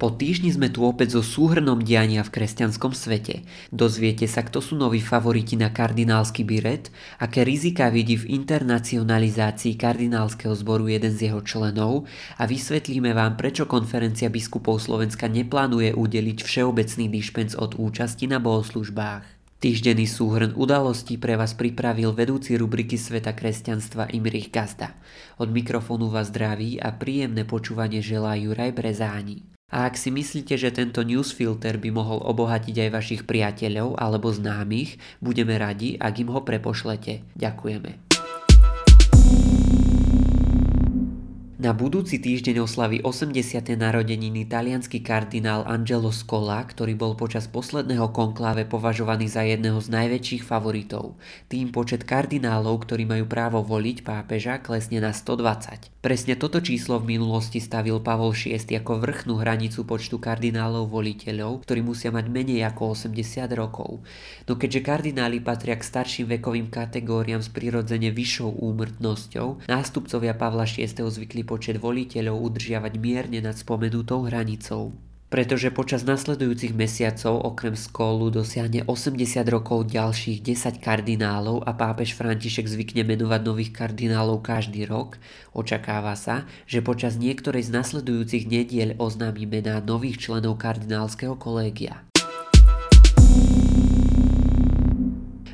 Po týždni sme tu opäť so súhrnom diania v kresťanskom svete. Dozviete sa, kto sú noví favoriti na kardinálsky biret, aké rizika vidí v internacionalizácii kardinálskeho zboru jeden z jeho členov a vysvetlíme vám, prečo konferencia biskupov Slovenska neplánuje udeliť všeobecný dišpenc od účasti na bohoslužbách. Týždenný súhrn udalostí pre vás pripravil vedúci rubriky Sveta kresťanstva Imrich Gazda. Od mikrofónu vás zdraví a príjemné počúvanie želá Juraj Brezáni. A ak si myslíte, že tento newsfilter by mohol obohatiť aj vašich priateľov alebo známych, budeme radi, ak im ho prepošlete. Ďakujeme. Na budúci týždeň oslaví 80. narodeniny talianský kardinál Angelo Scola, ktorý bol počas posledného konkláve považovaný za jedného z najväčších favoritov. Tým počet kardinálov, ktorí majú právo voliť pápeža, klesne na 120. Presne toto číslo v minulosti stavil Pavol VI ako vrchnú hranicu počtu kardinálov voliteľov, ktorí musia mať menej ako 80 rokov. No keďže kardináli patria k starším vekovým kategóriám s prirodzene vyššou úmrtnosťou, nástupcovia Pavla VI zvykli počet voliteľov udržiavať mierne nad spomenutou hranicou. Pretože počas nasledujúcich mesiacov okrem skolu dosiahne 80 rokov ďalších 10 kardinálov a pápež František zvykne menovať nových kardinálov každý rok, očakáva sa, že počas niektorej z nasledujúcich nediel oznámi mená nových členov kardinálskeho kolégia.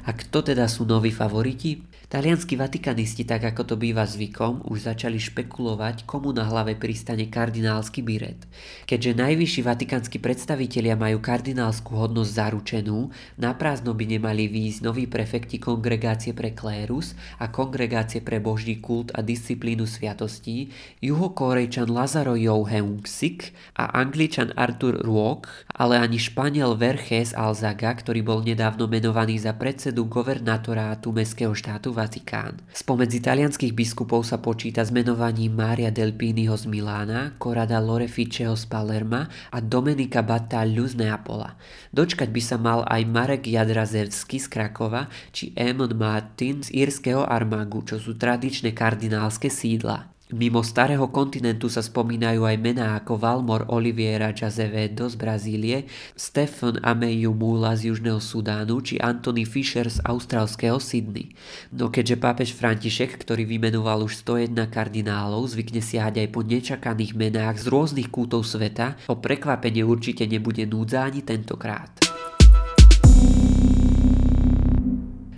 A kto teda sú noví favoriti? Talianskí vatikanisti, tak ako to býva zvykom, už začali špekulovať, komu na hlave pristane kardinálsky biret. Keďže najvyšší vatikánsky predstavitelia majú kardinálskú hodnosť zaručenú, na prázdno by nemali výjsť noví prefekti kongregácie pre klérus a kongregácie pre boží kult a disciplínu sviatostí, juhokorejčan Lazaro Jouheungsik a angličan Arthur Ruok, ale ani španiel Verges Alzaga, ktorý bol nedávno menovaný za predsedu governatorátu mestského štátu Vatikán. Spomedzi talianských biskupov sa počíta s menovaním Mária Delpínyho z Milána, Korada Loreficeho z Palerma a Domenika Battagliu z Neapola. Dočkať by sa mal aj Marek Jadrazevský z Krakova či Emon Martin z írskeho Armagu, čo sú tradičné kardinálske sídla. Mimo starého kontinentu sa spomínajú aj mená ako Valmor Oliviera Jazevedo z Brazílie, Stefan Ameyu Mula z Južného Sudánu či Anthony Fisher z austrálskeho Sydney. No keďže pápež František, ktorý vymenoval už 101 kardinálov, zvykne siahať aj po nečakaných menách z rôznych kútov sveta, o prekvapenie určite nebude núdza ani tentokrát.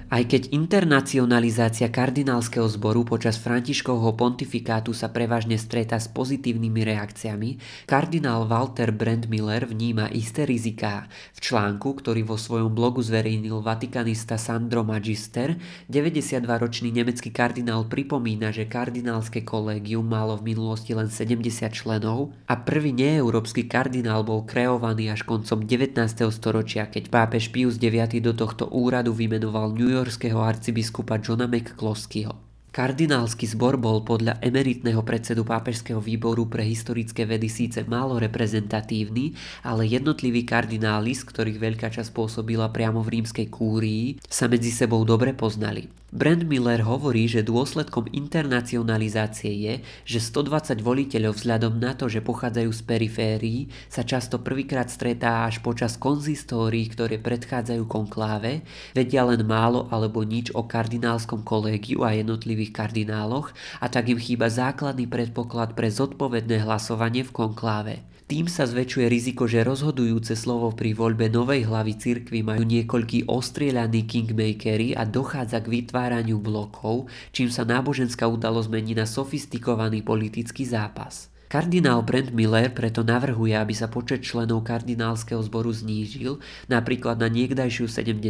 Aj keď internacionalizácia kardinálskeho zboru počas Františkovho pontifikátu sa prevažne stretá s pozitívnymi reakciami, kardinál Walter Brandmiller vníma isté riziká. V článku, ktorý vo svojom blogu zverejnil vatikanista Sandro Magister, 92-ročný nemecký kardinál pripomína, že kardinálske kolégium malo v minulosti len 70 členov a prvý neeurópsky kardinál bol kreovaný až koncom 19. storočia, keď pápež Pius IX do tohto úradu vymenoval New newyorského arcibiskupa Johna McCloskeyho. Kardinálsky zbor bol podľa emeritného predsedu pápežského výboru pre historické vedy síce málo reprezentatívny, ale jednotliví kardináli, z ktorých veľká časť pôsobila priamo v rímskej kúrii, sa medzi sebou dobre poznali. Brand Miller hovorí, že dôsledkom internacionalizácie je, že 120 voliteľov vzhľadom na to, že pochádzajú z periférií, sa často prvýkrát stretá až počas konzistórií, ktoré predchádzajú konkláve, vedia len málo alebo nič o kardinálskom kolégiu a jednotlivých kardináloch a tak im chýba základný predpoklad pre zodpovedné hlasovanie v konkláve. Tým sa zväčšuje riziko, že rozhodujúce slovo pri voľbe novej hlavy cirkvy majú niekoľkí ostrieľaní kingmakery a dochádza k vytváraniu blokov, čím sa náboženská udalosť mení na sofistikovaný politický zápas. Kardinál Brent Miller preto navrhuje, aby sa počet členov kardinálskeho zboru znížil napríklad na niekdajšiu 70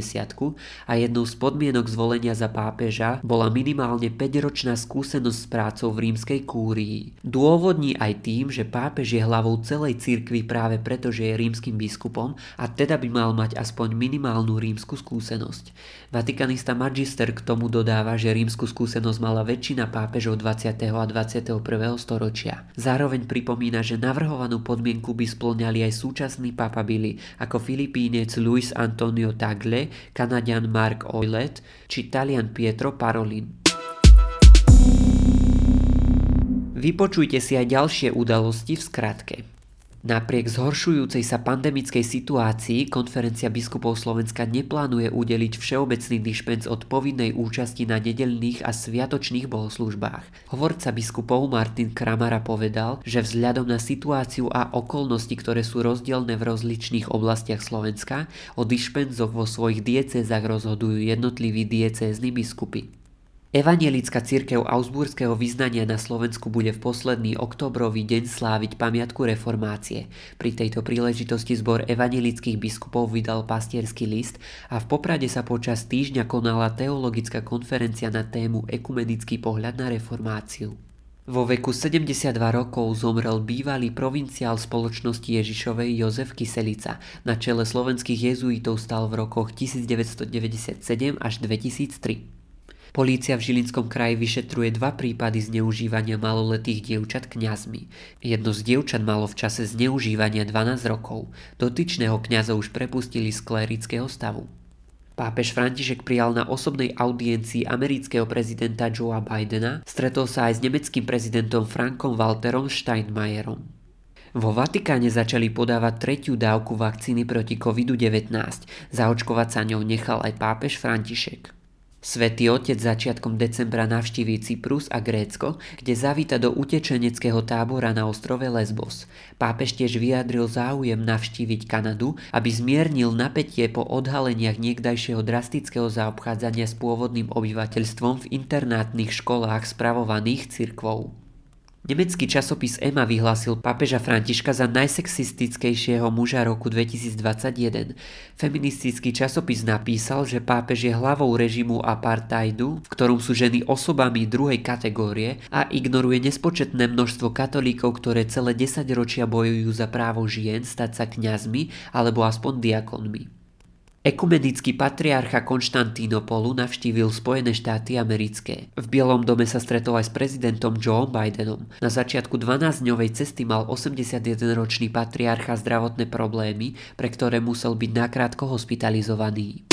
a jednou z podmienok zvolenia za pápeža bola minimálne 5-ročná skúsenosť s prácou v rímskej kúrii. Dôvodní aj tým, že pápež je hlavou celej cirkvi práve preto, že je rímskym biskupom a teda by mal mať aspoň minimálnu rímsku skúsenosť. Vatikanista Magister k tomu dodáva, že rímsku skúsenosť mala väčšina pápežov 20. a 21. storočia. Zároveň Zároveň pripomína, že navrhovanú podmienku by splňali aj súčasní papabili ako Filipínec Luis Antonio Tagle, Kanadian Mark Oilet či Talian Pietro Parolin. Vypočujte si aj ďalšie udalosti v skratke. Napriek zhoršujúcej sa pandemickej situácii konferencia biskupov Slovenska neplánuje udeliť všeobecný dišpenc od povinnej účasti na nedelných a sviatočných bohoslužbách. Hovorca biskupov Martin Kramara povedal, že vzhľadom na situáciu a okolnosti, ktoré sú rozdielne v rozličných oblastiach Slovenska, o dišpenzoch vo svojich diecézach rozhodujú jednotliví diecézni biskupy. Evangelická církev Augsburského vyznania na Slovensku bude v posledný oktobrový deň sláviť pamiatku reformácie. Pri tejto príležitosti zbor evangelických biskupov vydal pastierský list a v Poprade sa počas týždňa konala teologická konferencia na tému Ekumenický pohľad na reformáciu. Vo veku 72 rokov zomrel bývalý provinciál spoločnosti Ježišovej Jozef Kyselica. Na čele slovenských jezuitov stal v rokoch 1997 až 2003. Polícia v Žilinskom kraji vyšetruje dva prípady zneužívania maloletých dievčat kňazmi. Jedno z dievčat malo v čase zneužívania 12 rokov. Dotyčného kňaza už prepustili z klerického stavu. Pápež František prijal na osobnej audiencii amerického prezidenta Joea Bidena, stretol sa aj s nemeckým prezidentom Frankom Walterom Steinmeierom. Vo Vatikáne začali podávať tretiu dávku vakcíny proti COVID-19. Zaočkovať sa ňou nechal aj pápež František. Svetý otec začiatkom decembra navštíví Cyprus a Grécko, kde zavíta do utečeneckého tábora na ostrove Lesbos. Pápež tiež vyjadril záujem navštíviť Kanadu, aby zmiernil napätie po odhaleniach niekdajšieho drastického zaobchádzania s pôvodným obyvateľstvom v internátnych školách spravovaných cirkvou. Nemecký časopis EMA vyhlásil pápeža Františka za najsexistickejšieho muža roku 2021. Feministický časopis napísal, že pápež je hlavou režimu apartheidu, v ktorom sú ženy osobami druhej kategórie a ignoruje nespočetné množstvo katolíkov, ktoré celé 10 ročia bojujú za právo žien stať sa kňazmi alebo aspoň diakonmi. Ekumenický patriarcha Konštantínopolu navštívil Spojené štáty americké. V Bielom dome sa stretol aj s prezidentom Joe Bidenom. Na začiatku 12-dňovej cesty mal 81-ročný patriarcha zdravotné problémy, pre ktoré musel byť nakrátko hospitalizovaný.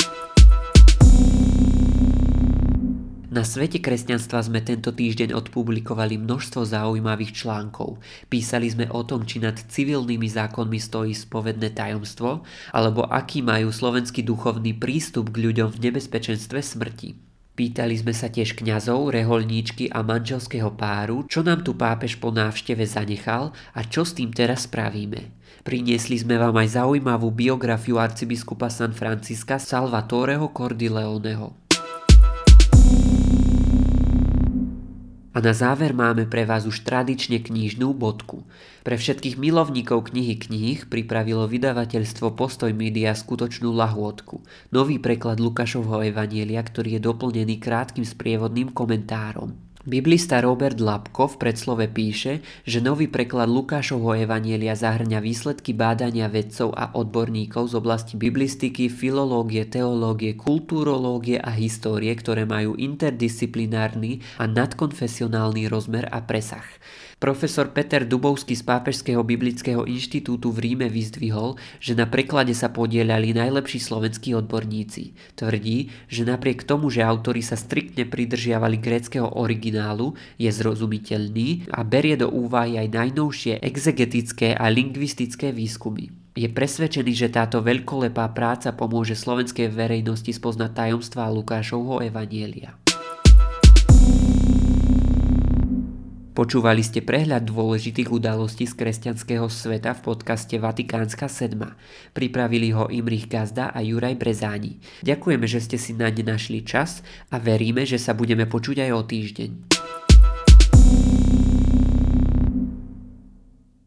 Na svete kresťanstva sme tento týždeň odpublikovali množstvo zaujímavých článkov. Písali sme o tom, či nad civilnými zákonmi stojí spovedné tajomstvo, alebo aký majú slovenský duchovný prístup k ľuďom v nebezpečenstve smrti. Pýtali sme sa tiež kňazov, reholníčky a manželského páru, čo nám tu pápež po návšteve zanechal a čo s tým teraz spravíme. Priniesli sme vám aj zaujímavú biografiu arcibiskupa San Francisca Salvatoreho Cordileoneho. A na záver máme pre vás už tradične knižnú bodku. Pre všetkých milovníkov knihy kníh pripravilo vydavateľstvo Postoj Media skutočnú lahôdku. Nový preklad Lukášovho Evanielia, ktorý je doplnený krátkým sprievodným komentárom. Biblista Robert Lapko v predslove píše, že nový preklad Lukášovho evanielia zahrňa výsledky bádania vedcov a odborníkov z oblasti biblistiky, filológie, teológie, kultúrológie a histórie, ktoré majú interdisciplinárny a nadkonfesionálny rozmer a presah. Profesor Peter Dubovský z Pápežského biblického inštitútu v Ríme vyzdvihol, že na preklade sa podielali najlepší slovenskí odborníci. Tvrdí, že napriek tomu, že autori sa striktne pridržiavali gréckého originálu, je zrozumiteľný a berie do úvahy aj najnovšie exegetické a lingvistické výskumy. Je presvedčený, že táto veľkolepá práca pomôže slovenskej verejnosti spoznať tajomstvá Lukášovho evanielia. Počúvali ste prehľad dôležitých udalostí z kresťanského sveta v podcaste Vatikánska sedma. Pripravili ho Imrich Gazda a Juraj Brezáni. Ďakujeme, že ste si na ne našli čas a veríme, že sa budeme počuť aj o týždeň.